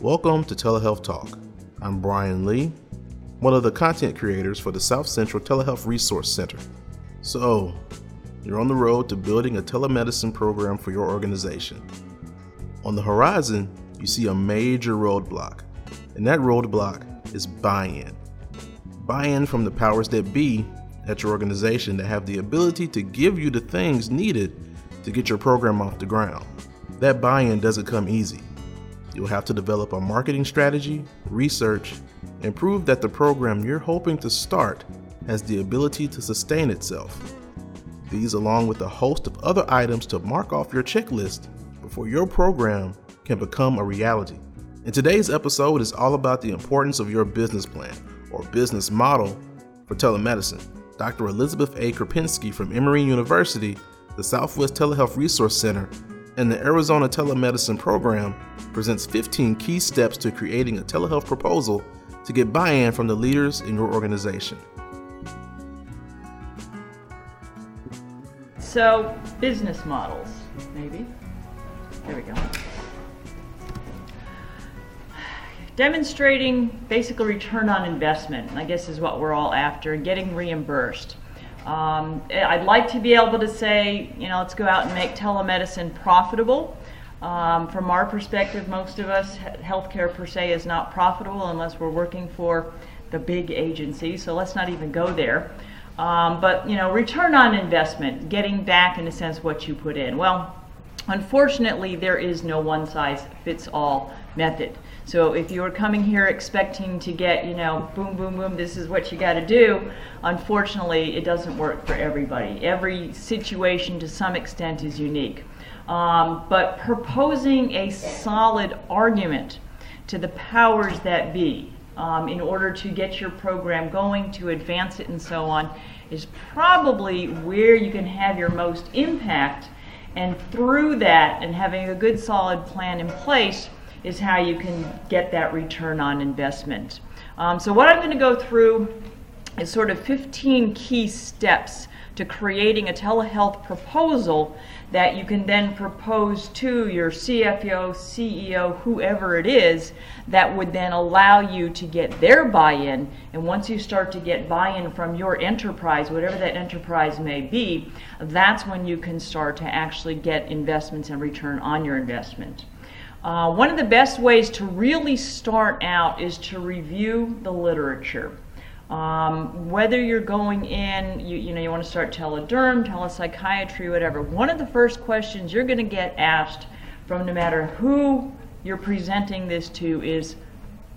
Welcome to Telehealth Talk. I'm Brian Lee, one of the content creators for the South Central Telehealth Resource Center. So, you're on the road to building a telemedicine program for your organization. On the horizon, you see a major roadblock, and that roadblock is buy in. Buy in from the powers that be at your organization that have the ability to give you the things needed to get your program off the ground. That buy in doesn't come easy. You'll have to develop a marketing strategy, research, and prove that the program you're hoping to start has the ability to sustain itself. These, along with a host of other items to mark off your checklist before your program can become a reality. In today's episode is all about the importance of your business plan or business model for telemedicine. Dr. Elizabeth A. Krupinski from Emory University, the Southwest Telehealth Resource Center, and the Arizona Telemedicine Program presents 15 key steps to creating a telehealth proposal to get buy in from the leaders in your organization. So, business models, maybe. There we go. Demonstrating basically return on investment, I guess is what we're all after, getting reimbursed. Um, I'd like to be able to say, you know, let's go out and make telemedicine profitable. Um, from our perspective, most of us, healthcare per se is not profitable unless we're working for the big agency, so let's not even go there. Um, but, you know, return on investment, getting back in a sense what you put in. Well, unfortunately, there is no one size fits all method. So if you are coming here expecting to get, you know, boom, boom, boom, this is what you got to do, unfortunately, it doesn't work for everybody. Every situation to some extent is unique. Um, but proposing a solid argument to the powers that be um, in order to get your program going, to advance it, and so on, is probably where you can have your most impact. And through that, and having a good solid plan in place, is how you can get that return on investment. Um, so what I'm going to go through is sort of 15 key steps to creating a telehealth proposal that you can then propose to your CFO, CEO, whoever it is, that would then allow you to get their buy in. And once you start to get buy in from your enterprise, whatever that enterprise may be, that's when you can start to actually get investments and return on your investment. Uh, one of the best ways to really start out is to review the literature. Um, whether you're going in, you, you know, you want to start telederm, telepsychiatry, whatever. One of the first questions you're going to get asked from no matter who you're presenting this to is,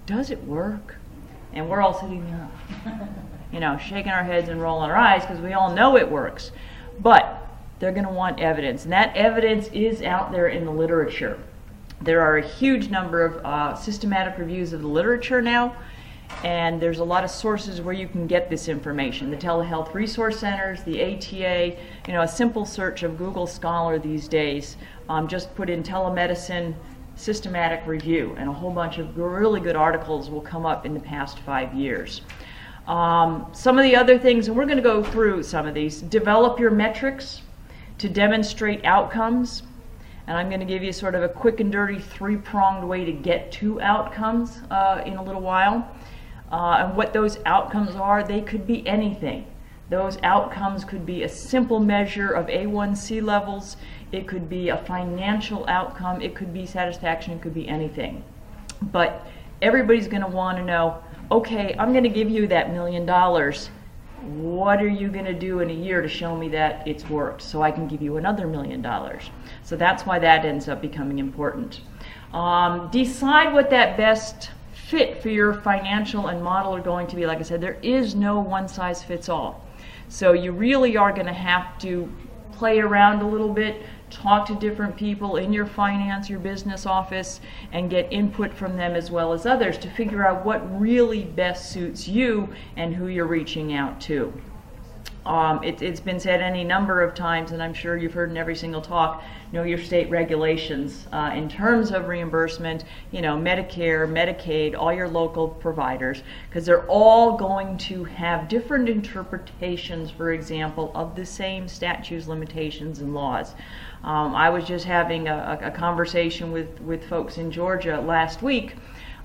does it work? And we're all sitting there, you know, shaking our heads and rolling our eyes because we all know it works. But they're going to want evidence, and that evidence is out there in the literature. There are a huge number of uh, systematic reviews of the literature now, and there's a lot of sources where you can get this information. The telehealth resource centers, the ATA, you know, a simple search of Google Scholar these days, um, just put in telemedicine systematic review, and a whole bunch of really good articles will come up in the past five years. Um, some of the other things, and we're going to go through some of these, develop your metrics to demonstrate outcomes and I'm going to give you sort of a quick and dirty three pronged way to get to outcomes uh, in a little while. Uh, and what those outcomes are, they could be anything. Those outcomes could be a simple measure of A1C levels, it could be a financial outcome, it could be satisfaction, it could be anything. But everybody's going to want to know okay, I'm going to give you that million dollars what are you going to do in a year to show me that it's worked so I can give you another million dollars? So that's why that ends up becoming important. Um, decide what that best fit for your financial and model are going to be. Like I said, there is no one size fits all. So you really are going to have to play around a little bit, talk to different people in your finance, your business office, and get input from them as well as others to figure out what really best suits you and who you're reaching out to. Um, it, has been said any number of times, and I'm sure you've heard in every single talk, know your state regulations uh, in terms of reimbursement, you know, Medicare, Medicaid, all your local providers, because they're all going to have different interpretations, for example, of the same statutes, limitations, and laws. Um, I was just having a, a conversation with, with folks in Georgia last week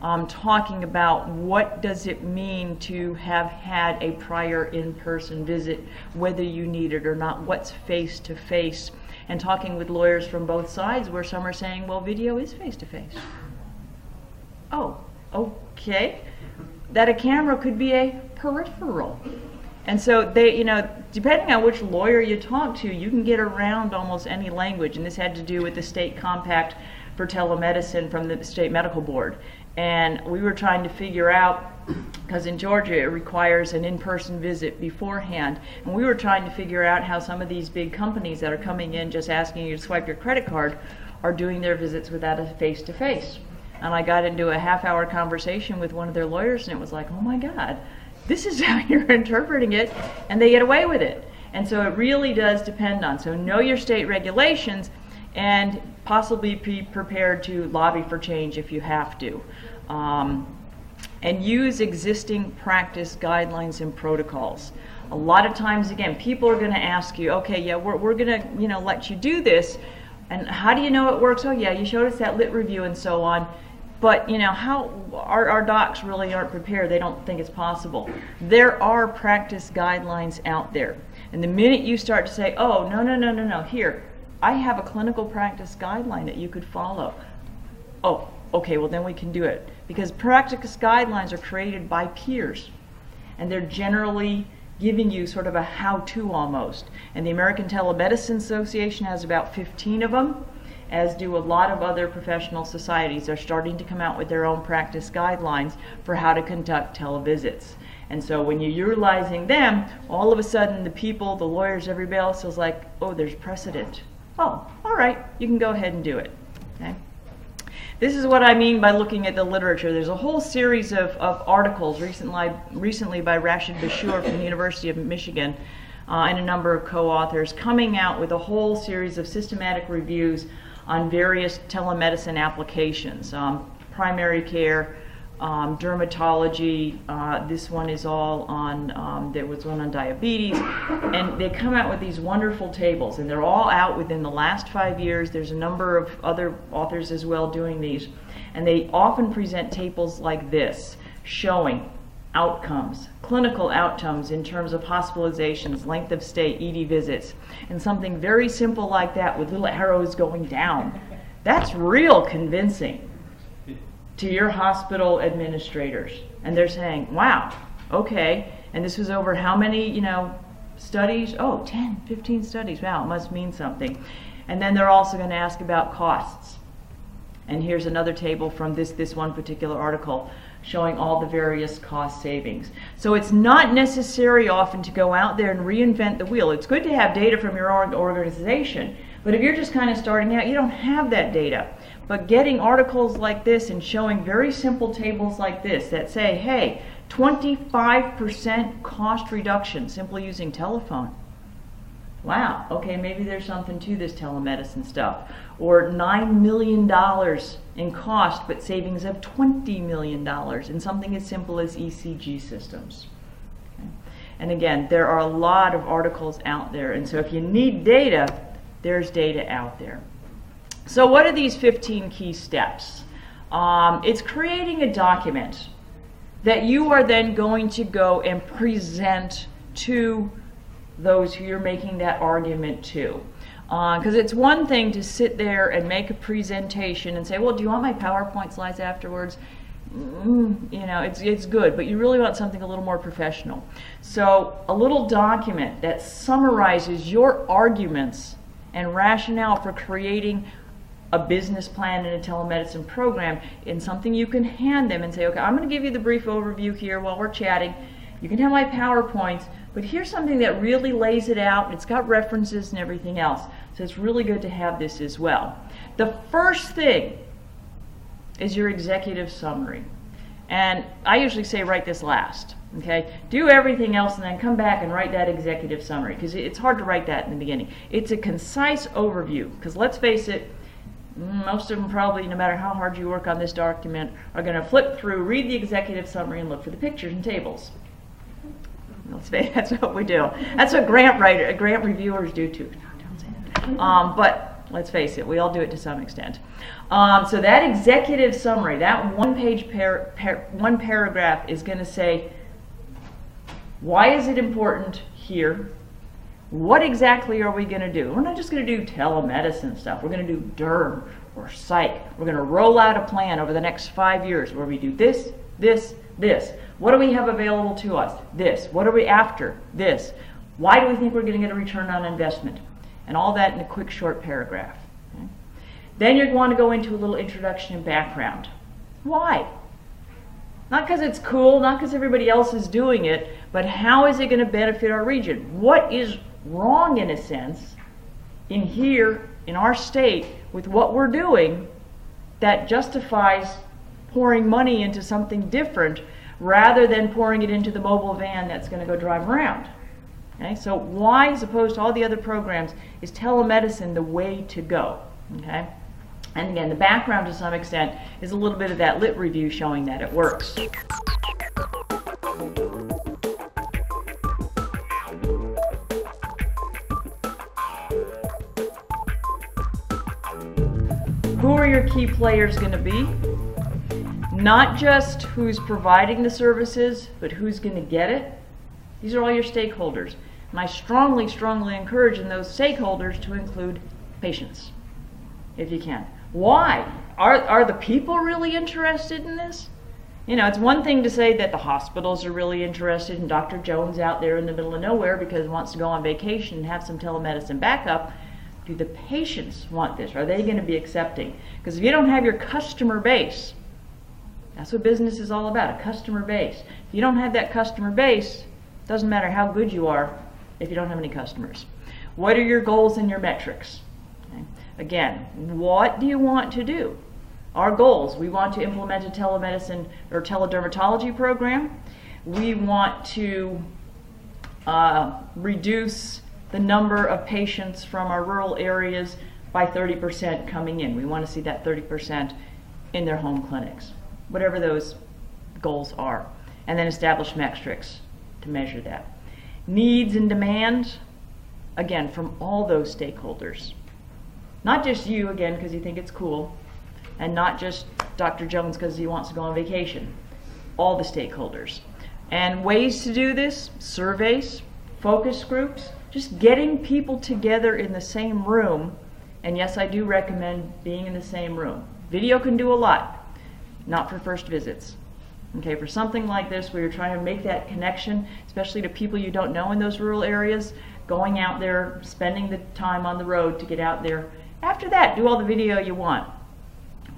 um, talking about what does it mean to have had a prior in-person visit, whether you need it or not, what's face-to-face, and talking with lawyers from both sides where some are saying, well, video is face-to-face. Oh, okay. That a camera could be a peripheral. And so they, you know, depending on which lawyer you talk to, you can get around almost any language. And this had to do with the state compact for telemedicine from the state medical board. And we were trying to figure out, because in Georgia it requires an in-person visit beforehand, and we were trying to figure out how some of these big companies that are coming in just asking you to swipe your credit card are doing their visits without a face-to-face. And I got into a half-hour conversation with one of their lawyers, and it was like, oh my God, this is how you're interpreting it, and they get away with it. And so it really does depend on. So know your state regulations and possibly be prepared to lobby for change if you have to. Um, and use existing practice guidelines and protocols. A lot of times, again, people are going to ask you, okay, yeah, we're, we're going to, you know, let you do this. And how do you know it works? Oh, yeah, you showed us that lit review and so on but you know how our, our docs really aren't prepared. They don't think it's possible. There are practice guidelines out there. And the minute you start to say oh no no no no no here i have a clinical practice guideline that you could follow oh okay well then we can do it. Because practice guidelines are created by peers and they're generally giving you sort of a how-to almost. And the american telemedicine association has about 15 of them as do a lot of other professional societies. They're starting to come out with their own practice guidelines for how to conduct televisits. And so when you're utilizing them, all of a sudden the people, the lawyers, everybody else is like, oh, there's precedent. Oh, all right, you can go ahead and do it. Okay? This is what I mean by looking at the literature. There's a whole series of, of articles recently, recently by Rashid Bashshur from the University of Michigan uh, and a number of co-authors coming out with a whole series of systematic reviews on various telemedicine applications, um, primary care, um, dermatology. Uh, this one is all on, um, there was one on diabetes. And they come out with these wonderful tables, and they're all out within the last five years. There's a number of other authors as well doing these. And they often present tables like this, showing outcomes, clinical outcomes in terms of hospitalizations, length of stay, ED visits, and something very simple like that with little arrows going down. That's real convincing to your hospital administrators. And they're saying, wow, okay, and this was over how many, you know, studies? Oh, 10, 15 studies. Wow, it must mean something. And then they're also going to ask about costs. And here's another table from this, this one particular article showing all the various cost savings. So it's not necessary often to go out there and reinvent the wheel. It's good to have data from your own organization, but if you're just kind of starting out, you don't have that data. But getting articles like this and showing very simple tables like this that say, hey, 25% cost reduction simply using telephone wow, okay, maybe there's something to this telemedicine stuff. Or $9 million in cost, but savings of $20 million in something as simple as ECG systems. And again, there are a lot of articles out there. And so if you need data, there's data out there. So what are these 15 key steps? Um, it's creating a document that you are then going to go and present to those who you're making that argument to. Because uh, it's one thing to sit there and make a presentation and say, well, do you want my PowerPoint slides afterwards? Mm, you know, it's, it's good, but you really want something a little more professional. So a little document that summarizes your arguments and rationale for creating a business plan and a telemedicine program in something you can hand them and say, okay, I'm going to give you the brief overview here while we're chatting. You can have my PowerPoints, but here's something that really lays it out. It's got references and everything else. So it's really good to have this as well. The first thing is your executive summary. And I usually say write this last. Okay, do everything else and then come back and write that executive summary because it's hard to write that in the beginning. It's a concise overview because let's face it, most of them probably, no matter how hard you work on this document, are going to flip through, read the executive summary, and look for the pictures and tables. Let's say That's what we do. That's what grant writer, grant reviewers do too. Um, but Let's face it, we all do it to some extent. Um, so that executive summary, that one page, par- par- one paragraph is going to say, why is it important here? What exactly are we going to do? We're not just going to do telemedicine stuff. We're going to do derm or psych. We're going to roll out a plan over the next five years where we do this, this, this. What do we have available to us? This. What are we after? This. Why do we think we're going to get a return on investment? And all that in a quick, short paragraph. Okay? Then you're going to go into a little introduction and background. Why? Not because it's cool, not because everybody else is doing it, but how is it going to benefit our region? What is wrong, in a sense, in here, in our state, with what we're doing that justifies pouring money into something different rather than pouring it into the mobile van that's going to go drive around? Okay, so why, as opposed to all the other programs, is telemedicine the way to go? Okay, and again, the background to some extent is a little bit of that lit review showing that it works. Who are your key players going to be? Not just who's providing the services, but who's going to get it. These are all your stakeholders. And I strongly, strongly encourage in those stakeholders to include patients, if you can. Why? Are, are the people really interested in this? You know, it's one thing to say that the hospitals are really interested in Dr. Jones out there in the middle of nowhere because he wants to go on vacation and have some telemedicine backup. Do the patients want this? Are they going to be accepting? Because if you don't have your customer base, that's what business is all about, a customer base. If you don't have that customer base, it doesn't matter how good you are, if you don't have any customers. What are your goals and your metrics? Okay. Again, what do you want to do? Our goals, we want to implement a telemedicine or teledermatology program. We want to uh, reduce the number of patients from our rural areas by 30% coming in. We want to see that 30% in their home clinics, whatever those goals are. And then establish metrics to measure that needs and demands, again, from all those stakeholders. Not just you, again, because you think it's cool, and not just Dr. Jones because he wants to go on vacation. All the stakeholders. And ways to do this surveys, focus groups, just getting people together in the same room. And yes, I do recommend being in the same room. Video can do a lot, not for first visits. Okay, for something like this where you're trying to make that connection, especially to people you don't know in those rural areas, going out there, spending the time on the road to get out there. After that, do all the video you want.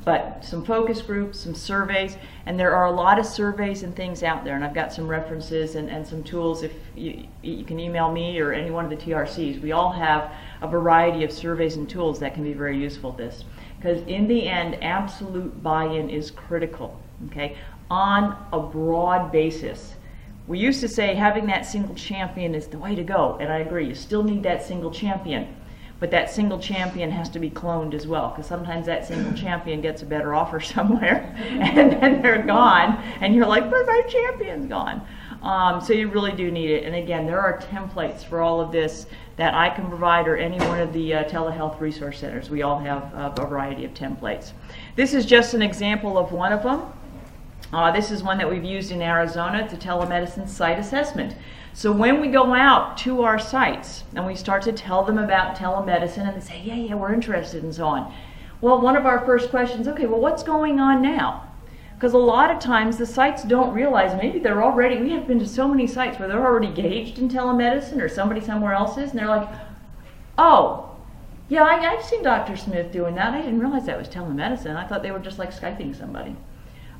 But some focus groups, some surveys, and there are a lot of surveys and things out there, and I've got some references and, and some tools. If you, you can email me or any one of the TRCs, we all have a variety of surveys and tools that can be very useful this. Because in the end, absolute buy-in is critical. Okay, on a broad basis. We used to say having that single champion is the way to go, and I agree. You still need that single champion, but that single champion has to be cloned as well, because sometimes that single champion gets a better offer somewhere, and then they're gone, and you're like, "Where's my champion's gone?" Um, so you really do need it. And again, there are templates for all of this that I can provide, or any one of the uh, telehealth resource centers. We all have uh, a variety of templates. This is just an example of one of them. Uh, this is one that we've used in Arizona. It's a telemedicine site assessment. So when we go out to our sites and we start to tell them about telemedicine and they say, yeah, yeah, we're interested and so on. Well, one of our first questions, okay, well, what's going on now? Because a lot of times the sites don't realize maybe they're already, we have been to so many sites where they're already engaged in telemedicine or somebody somewhere else is, and they're like, oh, yeah, I, I've seen Dr. Smith doing that. I didn't realize that was telemedicine. I thought they were just like Skyping somebody.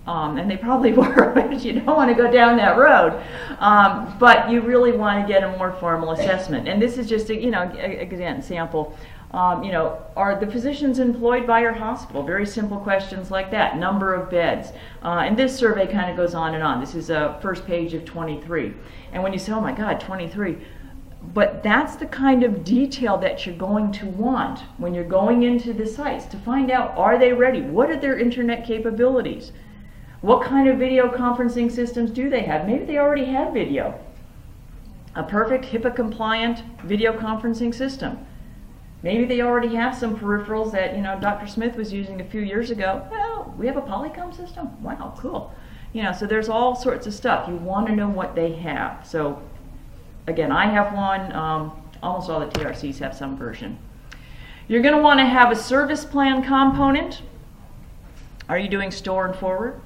Um, and they probably were, but you don't want to go down that road. Um, but you really want to get a more formal assessment. And this is just, a, you know, again, sample. Um, you know, are the physicians employed by your hospital? Very simple questions like that. Number of beds. Uh, and this survey kind of goes on and on. This is a first page of 23. And when you say, oh my God, 23, but that's the kind of detail that you're going to want when you're going into the sites to find out are they ready? What are their internet capabilities? What kind of video conferencing systems do they have? Maybe they already have video. A perfect HIPAA compliant video conferencing system. Maybe they already have some peripherals that, you know, Dr. Smith was using a few years ago. Well, we have a Polycom system? Wow, cool. You know, so there's all sorts of stuff. You want to know what they have. So, again, I have one. Um, almost all the TRCs have some version. You're going to want to have a service plan component. Are you doing store and forward?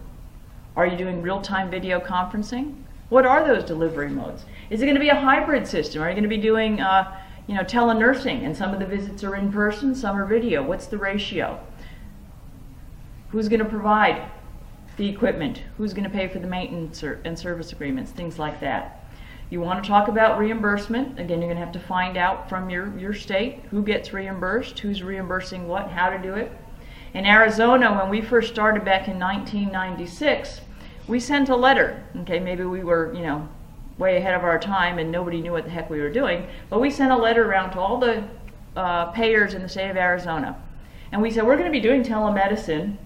Are you doing real-time video conferencing? What are those delivery modes? Is it going to be a hybrid system? Are you going to be doing, uh, you know, telenursing and some of the visits are in person, some are video? What's the ratio? Who's going to provide the equipment? Who's going to pay for the maintenance and service agreements? Things like that. You want to talk about reimbursement. Again, you're going to have to find out from your, your state who gets reimbursed, who's reimbursing what, how to do it. In Arizona, when we first started back in 1996, we sent a letter. Okay, maybe we were, you know, way ahead of our time and nobody knew what the heck we were doing, but we sent a letter around to all the uh, payers in the state of Arizona. And we said, we're going to be doing telemedicine.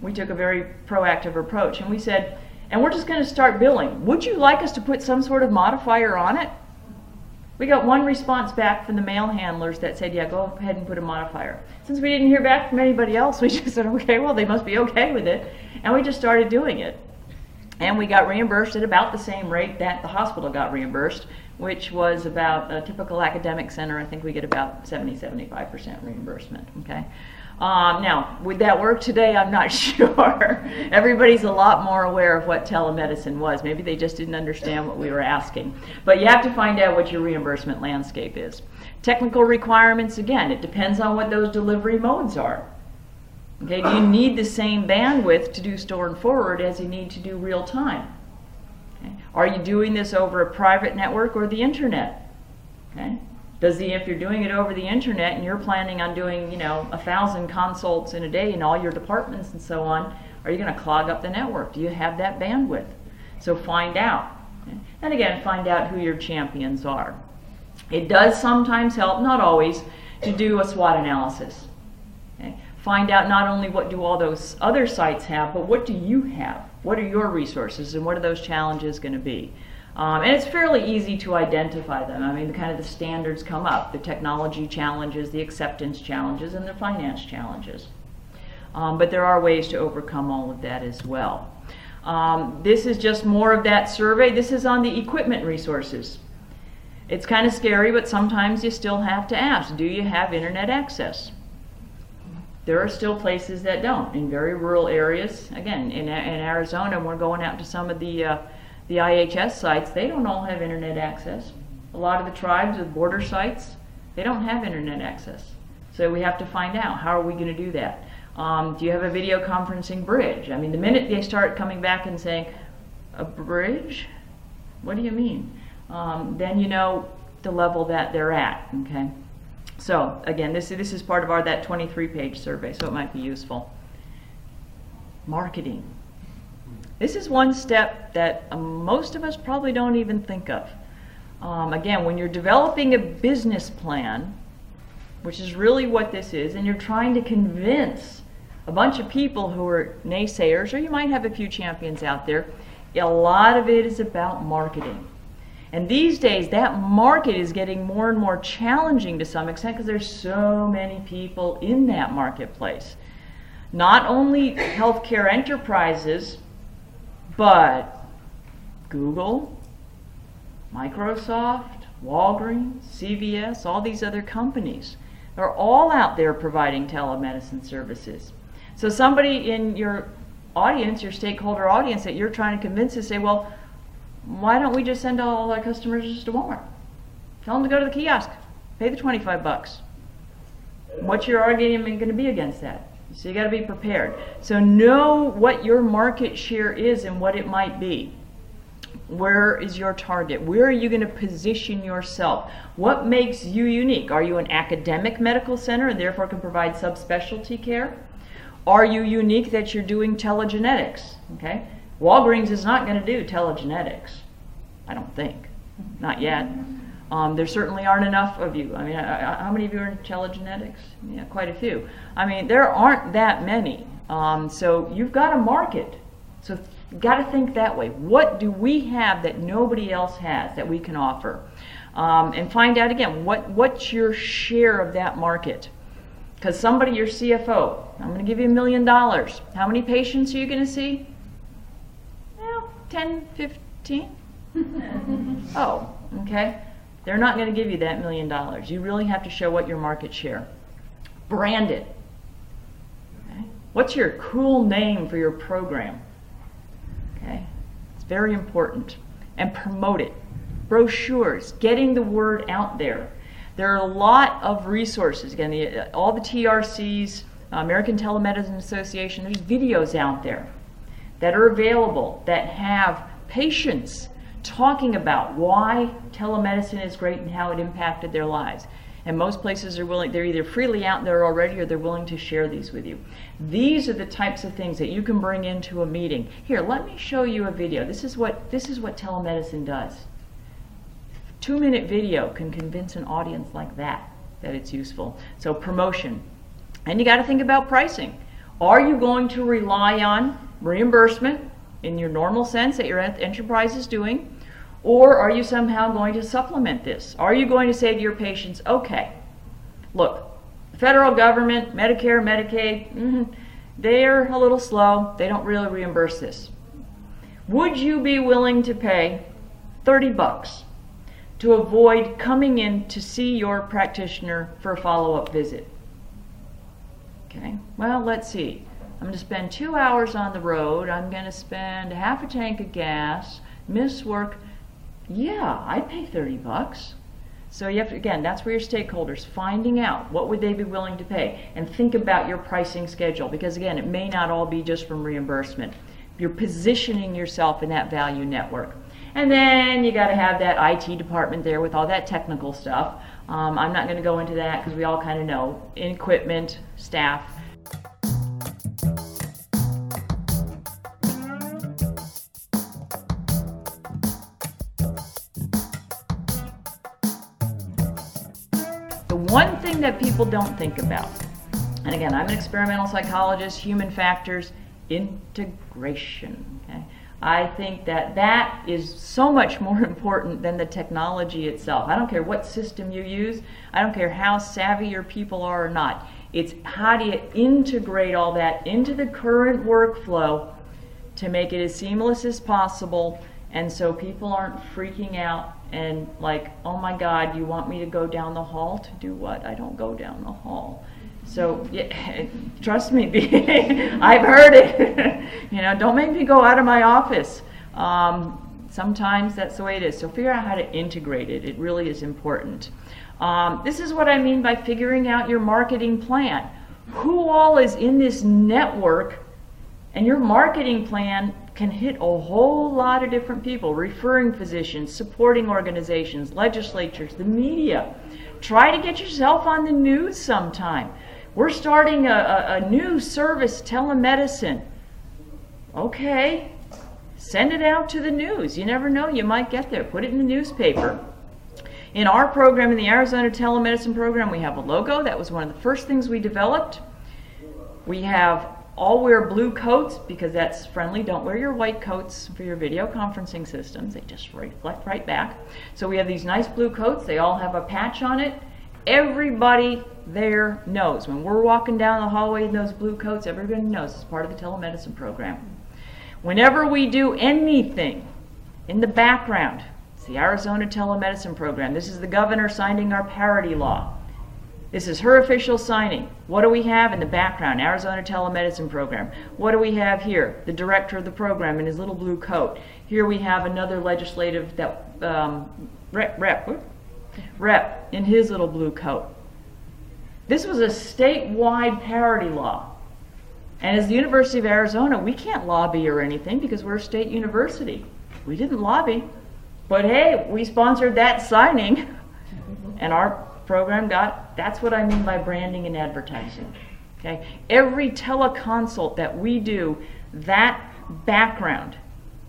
We took a very proactive approach. And we said, and we're just going to start billing. Would you like us to put some sort of modifier on it? We got one response back from the mail handlers that said, yeah, go ahead and put a modifier. Since we didn't hear back from anybody else, we just said, okay, well, they must be okay with it. And we just started doing it. And we got reimbursed at about the same rate that the hospital got reimbursed, which was about a typical academic center. I think we get about 70, 75% reimbursement. Okay. Um, now, would that work today? I'm not sure. Everybody's a lot more aware of what telemedicine was. Maybe they just didn't understand what we were asking. But you have to find out what your reimbursement landscape is. Technical requirements, again, it depends on what those delivery modes are. Okay, do you need the same bandwidth to do store and forward as you need to do real time? Okay. Are you doing this over a private network or the internet? Okay. Does the if you're doing it over the internet and you're planning on doing, you know, a thousand consults in a day in all your departments and so on, are you going to clog up the network? Do you have that bandwidth? So find out. And again, find out who your champions are. It does sometimes help, not always, to do a SWOT analysis find out not only what do all those other sites have, but what do you have? What are your resources and what are those challenges going to be? Um, and it's fairly easy to identify them. I mean, the kind of the standards come up, the technology challenges, the acceptance challenges, and the finance challenges. Um, but there are ways to overcome all of that as well. Um, this is just more of that survey. This is on the equipment resources. It's kind of scary, but sometimes you still have to ask, do you have internet access? there are still places that don't in very rural areas. Again, in, in Arizona, we're going out to some of the uh, the IHS sites. They don't all have internet access. A lot of the tribes with border sites, they don't have internet access. So we have to find out how are we going to do that. Um, do you have a video conferencing bridge? I mean, the minute they start coming back and saying, a bridge? What do you mean? Um, then you know the level that they're at. Okay. So again, this, this is part of our that 23 page survey, so it might be useful. Marketing. This is one step that um, most of us probably don't even think of. Um, again, when you're developing a business plan, which is really what this is, and you're trying to convince a bunch of people who are naysayers, or you might have a few champions out there, a lot of it is about marketing. And these days, that market is getting more and more challenging to some extent because there's so many people in that marketplace. Not only healthcare enterprises, but Google, Microsoft, Walgreens, CVS, all these other companies. They're all out there providing telemedicine services. So somebody in your audience, your stakeholder audience that you're trying to convince to say, well, why don't we just send all our customers to Walmart? Tell them to go to the kiosk, pay the 25 bucks. What's your argument going to be against that? So you got to be prepared. So know what your market share is and what it might be. Where is your target? Where are you going to position yourself? What makes you unique? Are you an academic medical center and therefore can provide subspecialty care? Are you unique that you're doing telegenetics? Okay? Walgreens is not going to do telegenetics. I don't think. Not yet. Um, there certainly aren't enough of you. I mean, I, I, how many of you are in telegenetics? Yeah, quite a few. I mean, there aren't that many. Um, so you've got a market. So you've got to think that way. What do we have that nobody else has that we can offer? um, and find out again what, what's your share of that market. Because somebody, your CFO, I'm going to give you a million dollars. How many patients are you going to see? Well, 10, 15. oh, okay. They're not going to give you that million dollars. You really have to show what your market share. Brand it. Okay? What's your cool name for your program? Okay? It's very important. And promote it. Brochures, getting the word out there. There are a lot of resources. Again, the, all the TRCs, American Telemedicine Association, there's videos out there that are available that have patients talking about why telemedicine is great and how it impacted their lives. And most places are willing, they're either freely out there already or they're willing to share these with you. These are the types of things that you can bring into a meeting. Here, let me show you a video. This is what, this is what telemedicine does. Two minute video can convince an audience like that that it's useful. So, promotion. And you got to think about pricing. Are you going to rely on reimbursement in your normal sense that your enterprise is doing? Or are you somehow going to supplement this? Are you going to say to your patients, okay, look, federal government, Medicare, Medicaid, mm, they're a little slow. They don't really reimburse this. Would you be willing to pay 30 bucks to avoid coming in to see your practitioner for a follow-up visit? Okay, well, let's see. I'm going to spend two hours on the road. I'm going to spend half a tank of gas, miss work. Yeah, I'd pay 30 bucks. So you have to, again, that's where your stakeholders, finding out what would they be willing to pay and think about your pricing schedule because again, it may not all be just from reimbursement. You're positioning yourself in that value network. And then you got to have that IT department there with all that technical stuff. Um, I'm not going to go into that because we all kind of know equipment, staff, that people don't think about, and again, I'm an experimental psychologist, human factors, integration. Okay? I think that that is so much more important than the technology itself. I don't care what system you use, I don't care how savvy your people are or not. It's how do you integrate all that into the current workflow to make it as seamless as possible and so people aren't freaking out and like, oh my God, you want me to go down the hall to do what? I don't go down the hall. So yeah, trust me, I've heard it. you know, don't make me go out of my office. Um, sometimes that's the way it is. So figure out how to integrate it. It really is important. Um, this is what I mean by figuring out your marketing plan. Who all is in this network and your marketing plan can hit a whole lot of different people referring physicians, supporting organizations, legislatures, the media. Try to get yourself on the news sometime. We're starting a, a, a new service, telemedicine. Okay, send it out to the news. You never know, you might get there. Put it in the newspaper. In our program, in the Arizona Telemedicine Program, we have a logo. That was one of the first things we developed. We have all wear blue coats because that's friendly. Don't wear your white coats for your video conferencing systems. They just reflect right back. So we have these nice blue coats. They all have a patch on it. Everybody there knows. When we're walking down the hallway in those blue coats, everybody knows it's part of the telemedicine program. Whenever we do anything in the background, it's the Arizona Telemedicine Program. This is the governor signing our parity law. This is her official signing. What do we have in the background? Arizona Telemedicine Program. What do we have here? The director of the program in his little blue coat. Here we have another legislative that um, rep, rep, rep in his little blue coat. This was a statewide parity law. And as the University of Arizona, we can't lobby or anything because we're a state university. We didn't lobby. But hey, we sponsored that signing. And our program got, that's what I mean by branding and advertising. Okay? Every teleconsult that we do, that background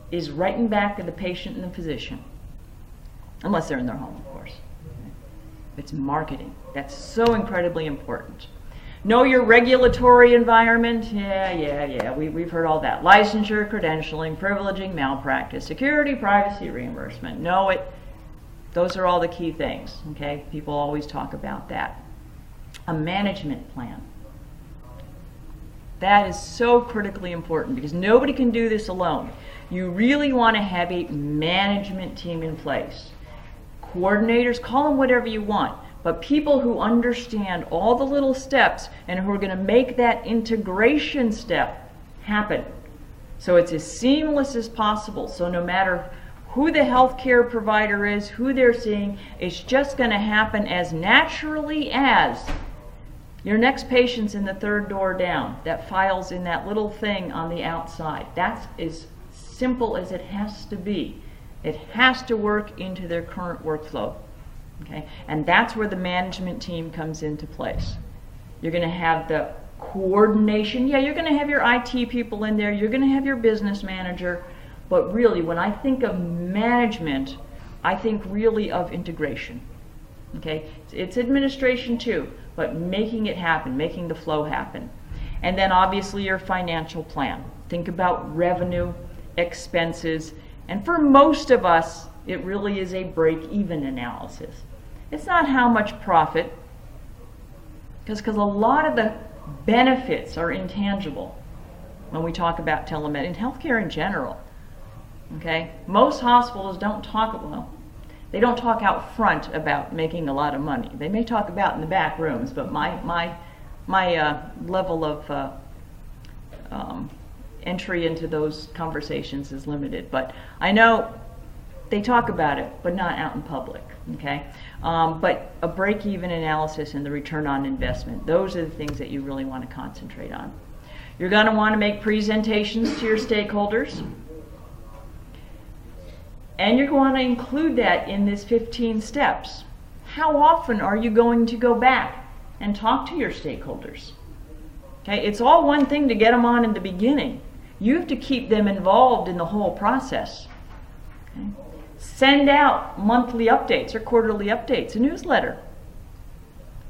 is right in back of the patient and the physician. Unless they're in their home, of course. It's marketing. That's so incredibly important. Know your regulatory environment. Yeah, yeah, yeah. We, we've heard all that. Licensure, credentialing, privileging, malpractice, security, privacy, reimbursement. Know it Those are all the key things, okay? People always talk about that. A management plan. That is so critically important because nobody can do this alone. You really want to have a management team in place. Coordinators, call them whatever you want, but people who understand all the little steps and who are going to make that integration step happen. So it's as seamless as possible. So no matter who the healthcare provider is, who they're seeing, it's just going to happen as naturally as your next patient's in the third door down. That file's in that little thing on the outside. That's as simple as it has to be. It has to work into their current workflow. Okay? And that's where the management team comes into place. You're going to have the coordination. Yeah, you're going to have your IT people in there, you're going to have your business manager. But really, when I think of management, I think really of integration. Okay? It's administration too, but making it happen, making the flow happen. And then obviously your financial plan. Think about revenue, expenses, and for most of us, it really is a break even analysis. It's not how much profit, because a lot of the benefits are intangible when we talk about telemed in healthcare in general. Okay, most hospitals don't talk well. They don't talk out front about making a lot of money. They may talk about in the back rooms, but my my my uh, level of uh, um, entry into those conversations is limited. But I know they talk about it, but not out in public. Okay, um, but a break-even analysis and the return on investment; those are the things that you really want to concentrate on. You're going to want to make presentations to your stakeholders. And you're going to include that in this 15 steps. How often are you going to go back and talk to your stakeholders? Okay, it's all one thing to get them on in the beginning. You have to keep them involved in the whole process. Okay? Send out monthly updates or quarterly updates, a newsletter.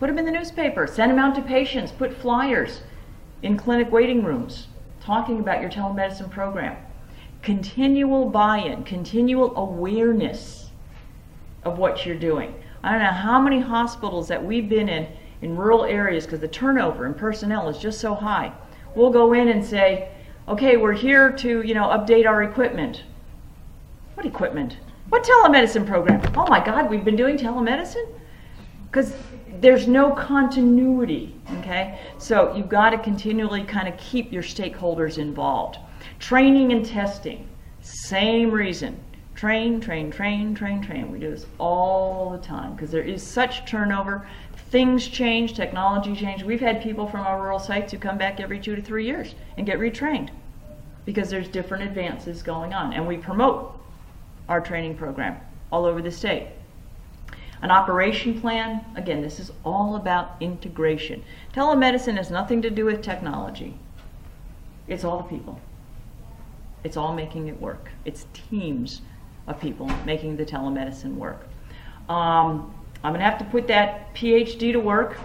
Put them in the newspaper, send them out to patients, put flyers in clinic waiting rooms talking about your telemedicine program continual buy in, continual awareness of what you're doing. I don't know how many hospitals that we've been in in rural areas because the turnover in personnel is just so high. We'll go in and say, okay, we're here to, you know, update our equipment. What equipment? What telemedicine program? Oh my God, we've been doing telemedicine? Because there's no continuity, okay? So you've got to continually kind of keep your stakeholders involved. Training and testing, same reason. Train, train, train, train, train. We do this all the time because there is such turnover. Things change, technology change. We've had people from our rural sites who come back every two to three years and get retrained because there's different advances going on. And we promote our training program all over the state. An operation plan, again, this is all about integration. Telemedicine has nothing to do with technology. It's all the people. It's all making it work. It's teams of people making the telemedicine work. Um, I'm going to have to put that PhD to work.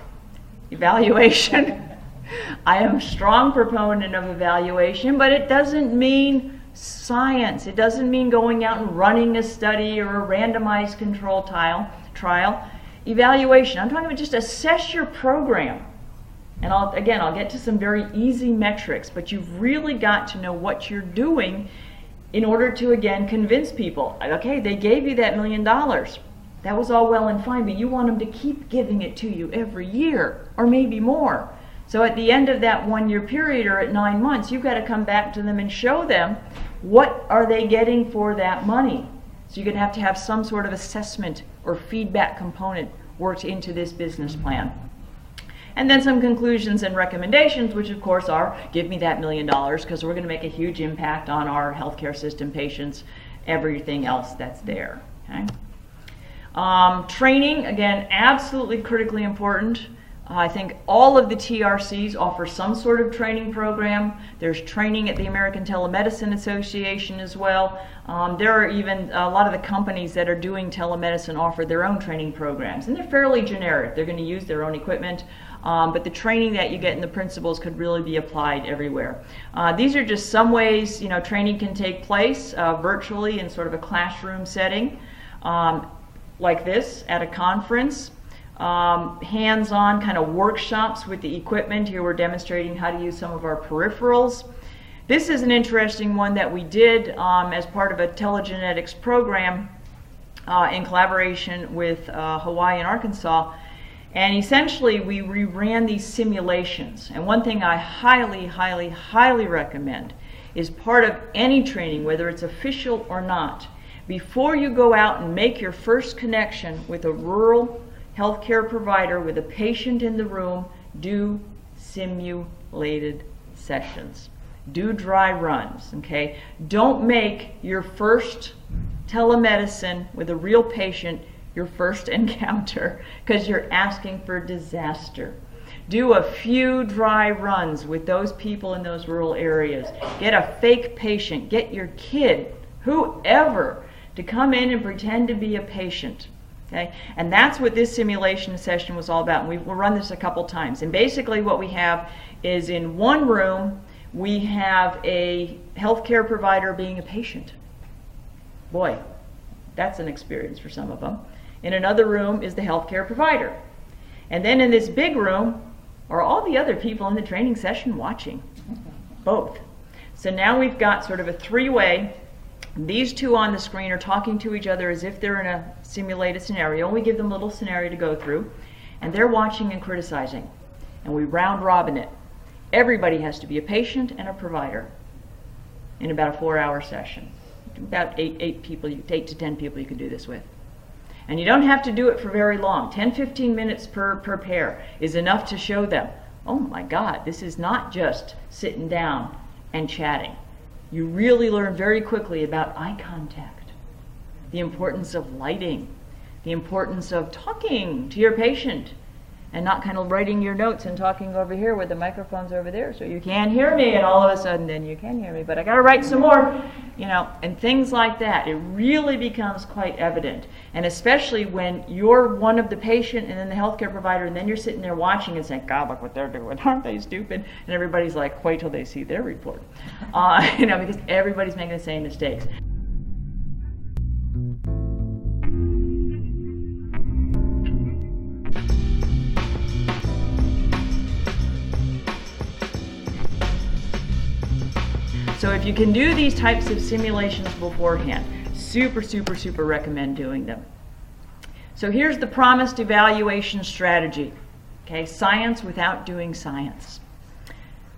Evaluation. I am a strong proponent of evaluation, but it doesn't mean science. It doesn't mean going out and running a study or a randomized control trial. trial. Evaluation. I'm talking about just assess your program. And I'll, again, I'll get to some very easy metrics, but you've really got to know what you're doing in order to, again, convince people. Okay, they gave you that million dollars. That was all well and fine, but you want them to keep giving it to you every year, or maybe more. So at the end of that one year period or at nine months, you've got to come back to them and show them what are they getting for that money. So you're going to have to have some sort of assessment or feedback component worked into this business plan and then some conclusions and recommendations, which of course are give me that million dollars because we're going to make a huge impact on our healthcare system, patients, everything else that's there. Okay. Um, training, again, absolutely critically important. I think all of the TRCs offer some sort of training program. There's training at the American Telemedicine Association as well. Um, there are even a lot of the companies that are doing telemedicine offer their own training programs, and they're fairly generic. They're going to use their own equipment. Um, but the training that you get in the principles could really be applied everywhere. Uh, these are just some ways you know training can take place uh, virtually in sort of a classroom setting. Um, like this at a conference, um, hands-on kind of workshops with the equipment. Here we're demonstrating how to use some of our peripherals. This is an interesting one that we did um, as part of a telegenetics program uh, in collaboration with uh, Hawaii and Arkansas. And essentially, we reran these simulations. And one thing I highly, highly, highly recommend is part of any training, whether it's official or not, before you go out and make your first connection with a rural healthcare provider with a patient in the room, do simulated sessions. Do dry runs, okay? Don't make your first telemedicine with a real patient your first encounter because you're asking for disaster. Do a few dry runs with those people in those rural areas. Get a fake patient. Get your kid, whoever, to come in and pretend to be a patient. Okay? And that's what this simulation session was all about. And we've, we'll run this a couple times. And basically, what we have is in one room, we have a healthcare provider being a patient. Boy, that's an experience for some of them. In another room is the healthcare provider. And then in this big room are all the other people in the training session watching. Both. So now we've got sort of a three way. These two on the screen are talking to each other as if they're in a simulated scenario. We give them a little scenario to go through, and they're watching and criticizing. And we round robin it. Everybody has to be a patient and a provider in about a four hour session. About eight, eight people, eight to ten people you can do this with. And you don't have to do it for very long. 10, 15 minutes per, per pair is enough to show them, oh my God, this is not just sitting down and chatting. You really learn very quickly about eye contact, the importance of lighting, the importance of talking to your patient, and not kind of writing your notes and talking over here where the microphones over there so you can't hear me and all of a sudden then you can hear me. But i got to write some more you know and things like that. It really becomes quite evident. And especially when you're one of the patient and then the healthcare provider and then you're sitting there watching and saying god look what they're doing. Aren't they stupid? And everybody's like wait till they see their report. Uh, you know because everybody's making the same mistakes So if you can do these types of simulations beforehand, super, super, super recommend doing them. So here's the promised evaluation strategy. Okay, science without doing science.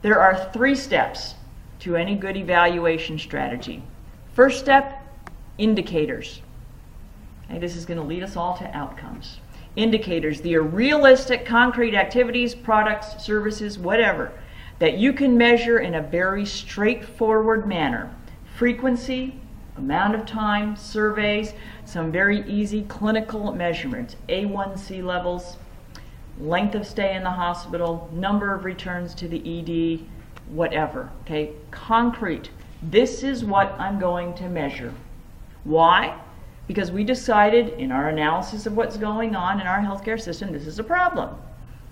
There are three steps to any good evaluation strategy. First step, indicators. Okay, this is going to lead us all to outcomes. Indicators, the realistic, concrete activities, products, services, whatever that you can measure in a very straightforward manner. Frequency, amount of time, surveys, some very easy clinical measurements, A1C levels, length of stay in the hospital, number of returns to the ED, whatever. Okay, concrete. This is what I'm going to measure. Why? Because we decided in our analysis of what's going on in our healthcare system, this is a problem.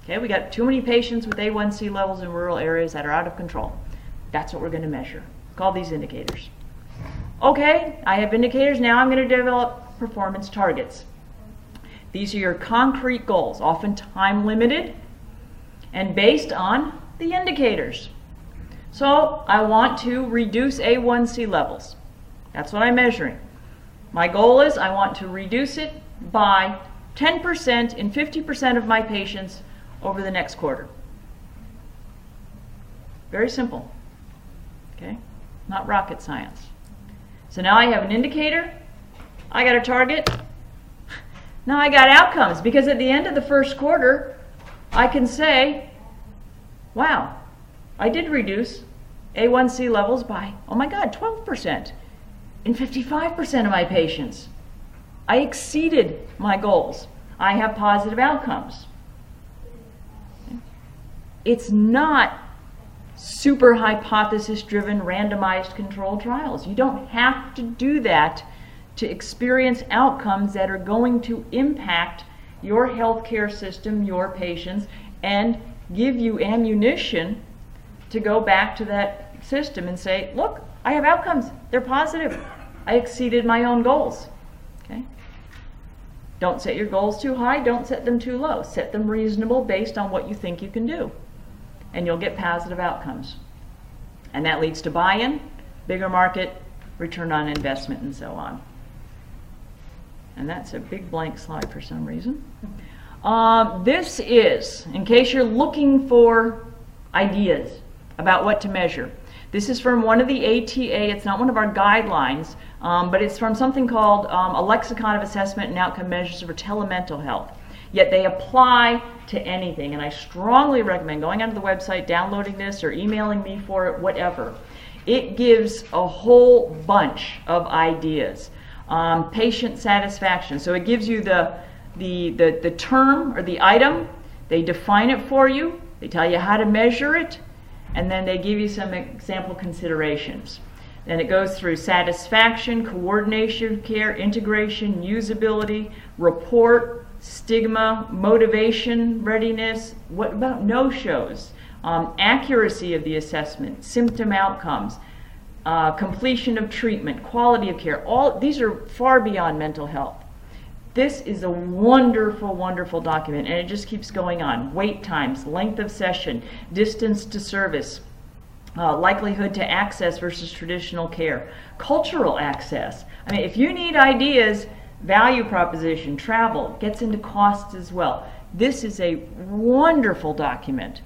Okay, we got too many patients with A1C levels in rural areas that are out of control. That's what we're going to measure. Call these indicators. Okay, I have indicators. Now I'm going to develop performance targets. These are your concrete goals, often time limited and based on the indicators. So I want to reduce A1C levels. That's what I'm measuring. My goal is I want to reduce it by 10% in 50% of my patients over the next quarter. Very simple. Okay? Not rocket science. So now I have an indicator, I got a target, now I got outcomes because at the end of the first quarter, I can say, wow, I did reduce A1C levels by, oh my God, 12% in 55% of my patients. I exceeded my goals. I have positive outcomes it's not super hypothesis driven randomized controlled trials. You don't have to do that to experience outcomes that are going to impact your healthcare system, your patients, and give you ammunition to go back to that system and say, look, I have outcomes. They're positive. I exceeded my own goals. Okay? Don't set your goals too high, don't set them too low. Set them reasonable based on what you think you can do. And you'll get positive outcomes. And that leads to buy in, bigger market, return on investment, and so on. And that's a big blank slide for some reason. Um, this is, in case you're looking for ideas about what to measure, this is from one of the ATA, it's not one of our guidelines, um, but it's from something called um, a lexicon of assessment and outcome measures for telemental health. Yet they apply to anything, and I strongly recommend going onto the website, downloading this, or emailing me for it, whatever. It gives a whole bunch of ideas. Um, patient satisfaction. So it gives you the, the, the, the term or the item, they define it for you, they tell you how to measure it, and then they give you some example considerations. Then it goes through satisfaction, coordination of care, integration, usability, report, stigma, motivation, readiness. What about no shows? Um, accuracy of the assessment, symptom outcomes, uh, completion of treatment, quality of care. All these are far beyond mental health. This is a wonderful, wonderful document, and it just keeps going on. Wait times, length of session, distance to service, uh, likelihood to access versus traditional care, cultural access. I mean, if you need ideas, value proposition, travel gets into costs as well. This is a wonderful document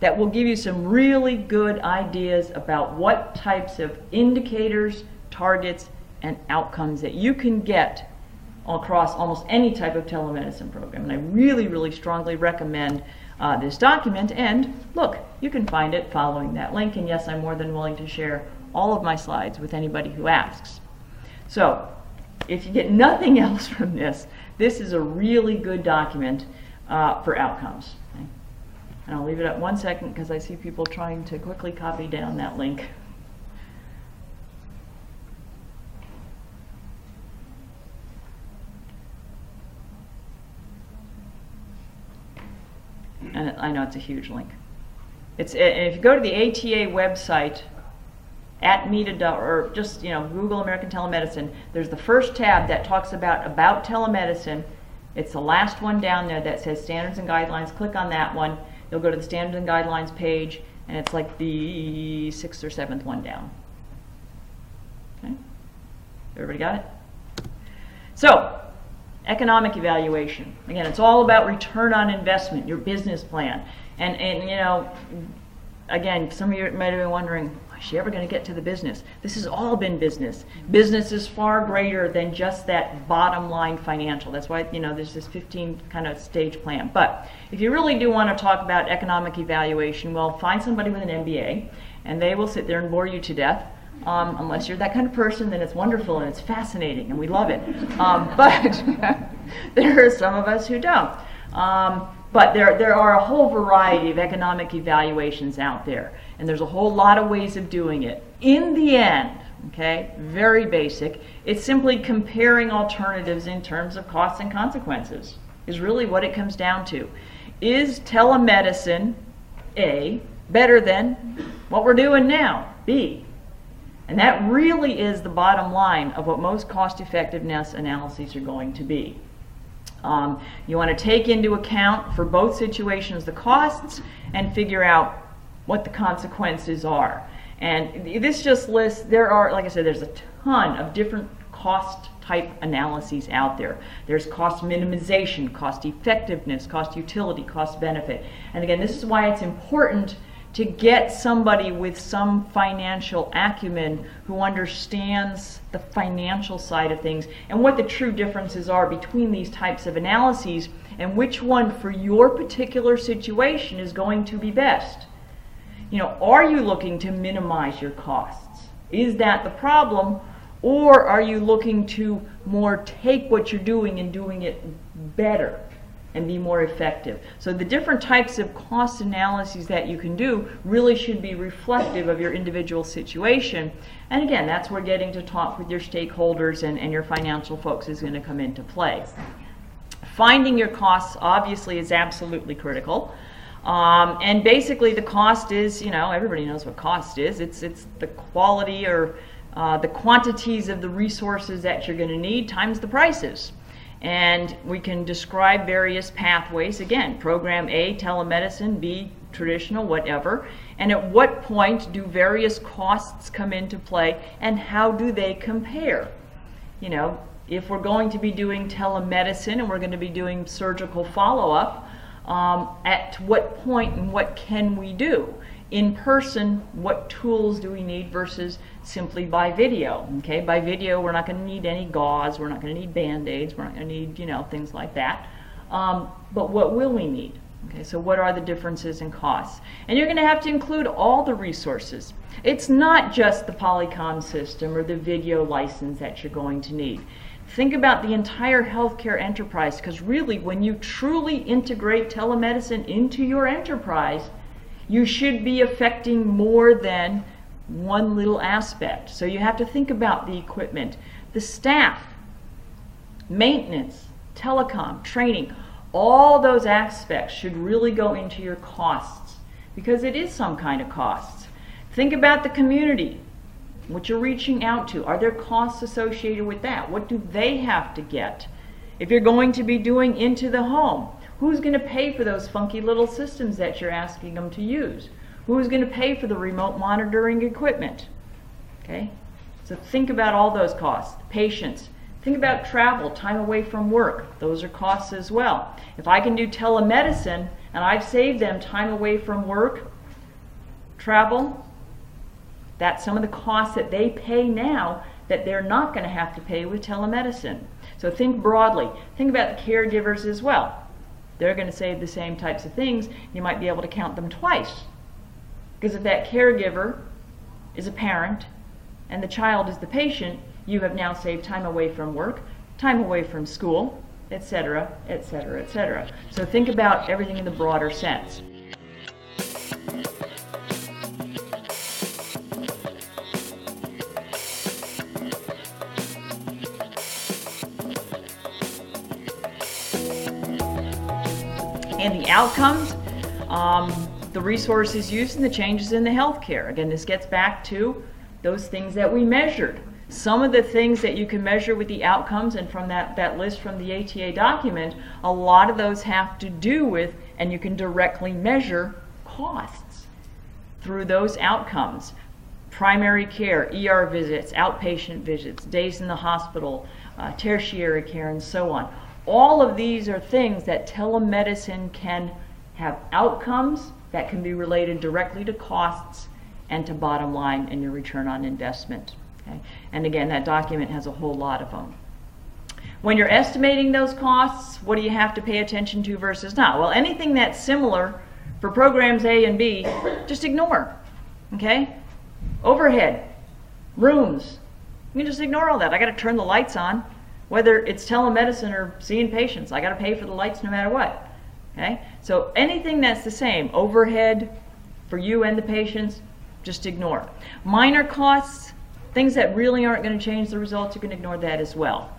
that will give you some really good ideas about what types of indicators, targets, and outcomes that you can get across almost any type of telemedicine program. And I really, really strongly recommend uh, this document. And look, you can find it following that link. And yes, I'm more than willing to share all of my slides with anybody who asks. So if you get nothing else from this, this is a really good document uh, for outcomes. Okay? And I'll leave it at one second because I see people trying to quickly copy down that link. and I know it's a huge link. It's if you go to the ATA website at META or just you know Google American Telemedicine, there's the first tab that talks about about telemedicine. It's the last one down there that says standards and guidelines. Click on that one. You'll go to the standards and guidelines page, and it's like the sixth or seventh one down. Okay, everybody got it? So economic evaluation. Again, it's all about return on investment, your business plan. And, and you know, again, some of you might have been wondering, she ever going to get to the business? This has all been business. Business is far greater than just that bottom line financial. That's why, you know, there's this 15 kind of stage plan. But if you really do want to talk about economic evaluation, well, find somebody with an MBA, and they will sit there and bore you to death um, unless you're that kind of person, then it's wonderful and it's fascinating and we love it. Um, but there are some of us who don't. Um, but there, there are a whole variety of economic evaluations out there, and there's a whole lot of ways of doing it. In the end, okay, very basic, it's simply comparing alternatives in terms of costs and consequences, is really what it comes down to. Is telemedicine, A, better than what we're doing now? B, and that really is the bottom line of what most cost effectiveness analyses are going to be. Um, you want to take into account for both situations the costs and figure out what the consequences are. And this just lists, there are, like I said, there's a ton of different cost type analyses out there. There's cost minimization, cost effectiveness, cost utility, cost benefit. And again, this is why it's important to get somebody with some financial acumen who understands the financial side of things and what the true differences are between these types of analyses and which one for your particular situation is going to be best. You know, are you looking to minimize your costs? Is that the problem? Or are you looking to more take what you're doing and doing it better? and be more effective. So the different types of cost analyses that you can do really should be reflective of your individual situation. And again, that's where getting to talk with your stakeholders and, and your financial folks is going to come into play. Finding your costs obviously is absolutely critical. Um, and basically the cost is, you know, everybody knows what cost is. It's, it's the quality or uh, the quantities of the resources that you're going to need times the prices. And we can describe various pathways. Again, program A, telemedicine, B, traditional, whatever. And at what point do various costs come into play and how do they compare? You know, if we're going to be doing telemedicine and we're going to be doing surgical follow up, um, at what point and what can we do? In person, what tools do we need versus simply by video? Okay, by video, we're not going to need any gauze, we're not going to need band aids, we're not going to need, you know, things like that. Um, but what will we need? Okay, so what are the differences in costs? And you're going to have to include all the resources. It's not just the Polycom system or the video license that you're going to need. Think about the entire healthcare enterprise because really, when you truly integrate telemedicine into your enterprise, you should be affecting more than one little aspect. So you have to think about the equipment, the staff, maintenance, telecom, training. All those aspects should really go into your costs because it is some kind of costs. Think about the community what you're reaching out to. Are there costs associated with that? What do they have to get? If you're going to be doing into the home, who's going to pay for those funky little systems that you're asking them to use? Who's going to pay for the remote monitoring equipment? Okay? So think about all those costs. Patients. Think about travel, time away from work. Those are costs as well. If I can do telemedicine and I've saved them time away from work, travel, that's some of the costs that they pay now that they're not going to have to pay with telemedicine. So think broadly. Think about the caregivers as well. They're going to save the same types of things. You might be able to count them twice. Because if that caregiver is a parent and the child is the patient, you have now saved time away from work, time away from school, etc., etc., etc. So think about everything in the broader sense. Outcomes, um, the resources used, and the changes in the healthcare. Again, this gets back to those things that we measured. Some of the things that you can measure with the outcomes, and from that, that list from the ATA document, a lot of those have to do with, and you can directly measure costs through those outcomes. Primary care, ER visits, outpatient visits, days in the hospital, uh, tertiary care, and so on all of these are things that telemedicine can have outcomes that can be related directly to costs and to bottom line and your return on investment. Okay? And again, that document has a whole lot of them. When you're estimating those costs, what do you have to pay attention to versus not? Well, anything that's similar for programs A and B, just ignore. Okay? Overhead, rooms, you can just ignore all that. I got to turn the lights on whether it's telemedicine or seeing patients. I got to pay for the lights no matter what. Okay? So anything that's the same, overhead for you and the patients, just ignore. Minor costs, things that really aren't going to change the results, you can ignore that as well.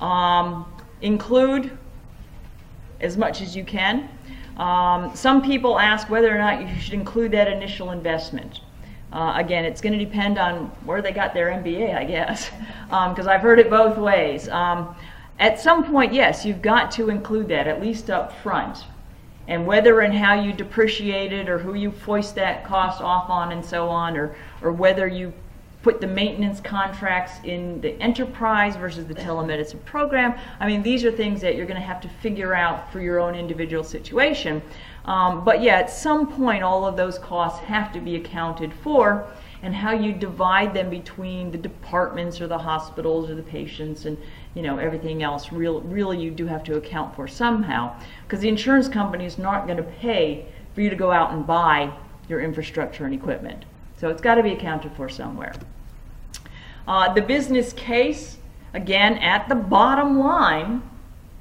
Um, include as much as you can. Um, some people ask whether or not you should include that initial investment. Uh, again, it's going to depend on where they got their MBA, I guess, because um, I've heard it both ways. Um, at some point, yes, you've got to include that, at least up front. And whether and how you depreciate it or who you foist that cost off on and so on, or, or whether you put the maintenance contracts in the enterprise versus the telemedicine program. I mean, these are things that you're going to have to figure out for your own individual situation. Um, but yeah, at some point, all of those costs have to be accounted for, and how you divide them between the departments or the hospitals or the patients and you know everything else. Real, really, you do have to account for somehow, because the insurance company is not going to pay for you to go out and buy your infrastructure and equipment. So it's got to be accounted for somewhere. Uh, the business case, again, at the bottom line,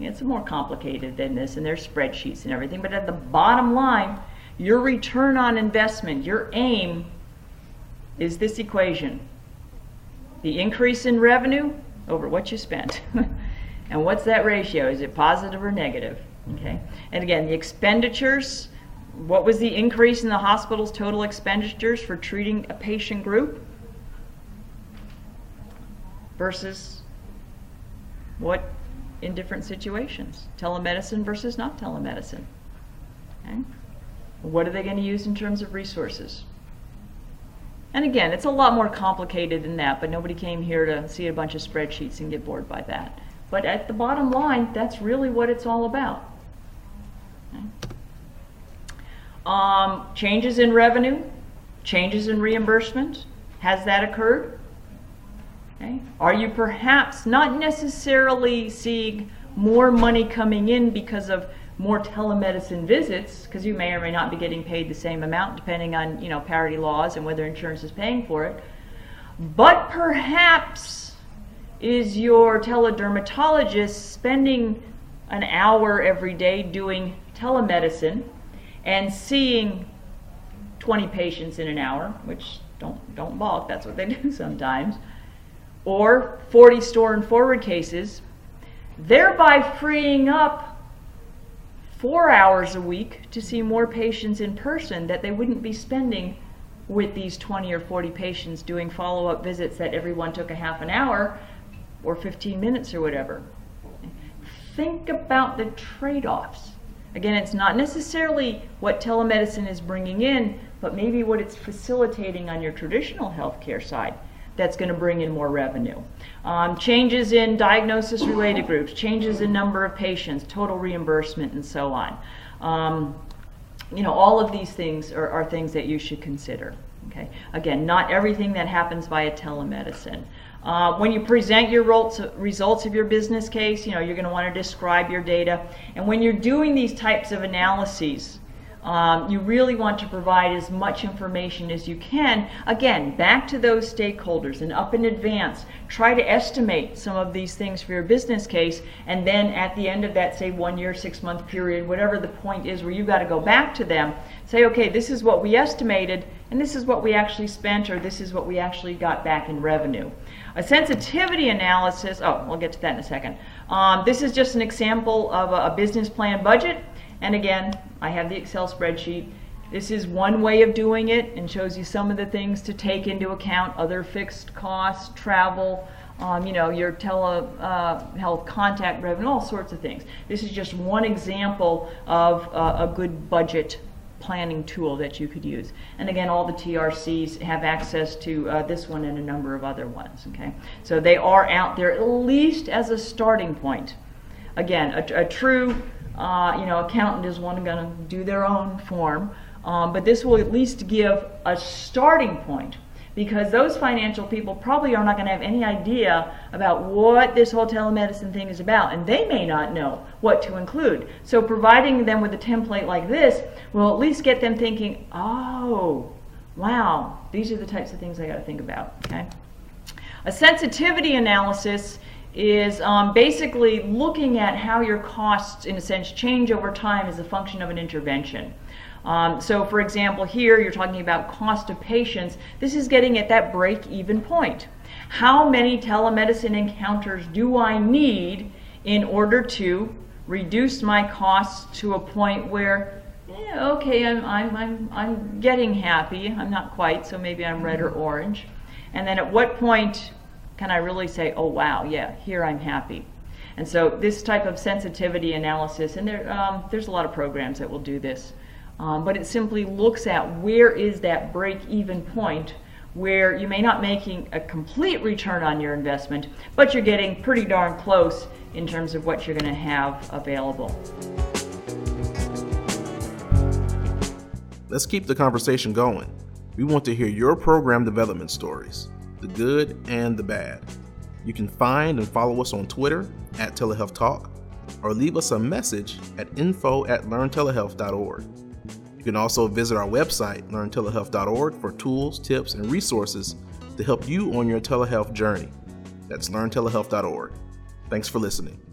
it's more complicated than this, and there's spreadsheets and everything, but at the bottom line, your return on investment, your aim is this equation. The increase in revenue over what you spent. and what's that ratio? Is it positive or negative? Okay. And again, the expenditures, what was the increase in the hospital's total expenditures for treating a patient group versus what in different situations telemedicine versus not telemedicine. Okay? What are they going to use in terms of resources? And again, it's a lot more complicated than that, but nobody came here to see a bunch of spreadsheets and get bored by that. But at the bottom line, that's really what it's all about. Okay? Um, changes in revenue, changes in reimbursement. Has that occurred? Okay. Are you perhaps not necessarily seeing more money coming in because of more telemedicine visits, because you may or may not be getting paid the same amount depending on you know parity laws and whether insurance is paying for it. But perhaps is your teledermatologist spending an hour every day doing telemedicine and seeing 20 patients in an hour, which don't don't balk, that's what they do sometimes, or 40 store and forward cases, thereby freeing up four hours a week to see more patients in person that they wouldn't be spending with these 20 or 40 patients doing follow up visits that everyone took a half an hour or 15 minutes or whatever. Think about the trade offs. Again, it's not necessarily what telemedicine is bringing in, but maybe what it's facilitating on your traditional healthcare side that's going to bring in more revenue. Um, changes in diagnosis related groups, changes in number of patients, total reimbursement, and so on. Um, you know, all of these things are, are things that you should consider. Okay. Again, not everything that happens via telemedicine. Uh, when you present your results of your business case, you know, you're going to want to describe your data. And when you're doing these types of analyses, um, you really want to provide as much information as you can. Again, back to those stakeholders and up in advance, try to estimate some of these things for your business case. And then at the end of that, say one year, six month period, whatever the point is where you've got to go back to them, say, okay, this is what we estimated, and this is what we actually spent, or this is what we actually got back in revenue. A sensitivity analysis, oh, we'll get to that in a second. Um, this is just an example of a, a business plan budget. And again, I have the Excel spreadsheet. This is one way of doing it and shows you some of the things to take into account, other fixed costs, travel, um, you know, your telehealth uh, contact revenue, all sorts of things. This is just one example of uh, a good budget planning tool that you could use. And again, all the TRCs have access to uh, this one and a number of other ones, okay? So they are out there at least as a starting point. Again, a, a true uh, you know, accountant is one going to do their own form, um, but this will at least give a starting point because those financial people probably are not going to have any idea about what this whole telemedicine thing is about, and they may not know what to include. So, providing them with a template like this will at least get them thinking, oh, wow, these are the types of things I got to think about. Okay. A sensitivity analysis is um, basically looking at how your costs, in a sense, change over time as a function of an intervention. Um, so, for example, here you're talking about cost of patients. This is getting at that break even point. How many telemedicine encounters do I need in order to reduce my costs to a point where, okay, I'm, I'm, I'm, I'm getting happy. I'm not quite, so maybe I'm red or orange. And then at what point can I really say, oh wow, yeah, here I'm happy. And so this type of sensitivity analysis, and there, um, there's a lot of programs that will do this, um, but it simply looks at where is that break-even point where you may not making a complete return on your investment, but you're getting pretty darn close in terms of what you're going to have available. Let's keep the conversation going. We want to hear your program development stories the good and the bad. You can find and follow us on Twitter at Telehealth Talk or leave us a message at info at learntelehealth.org. You can also visit our website, learntelehealth.org, for tools, tips, and resources to help you on your telehealth journey. That's learntelehealth.org. Thanks for listening.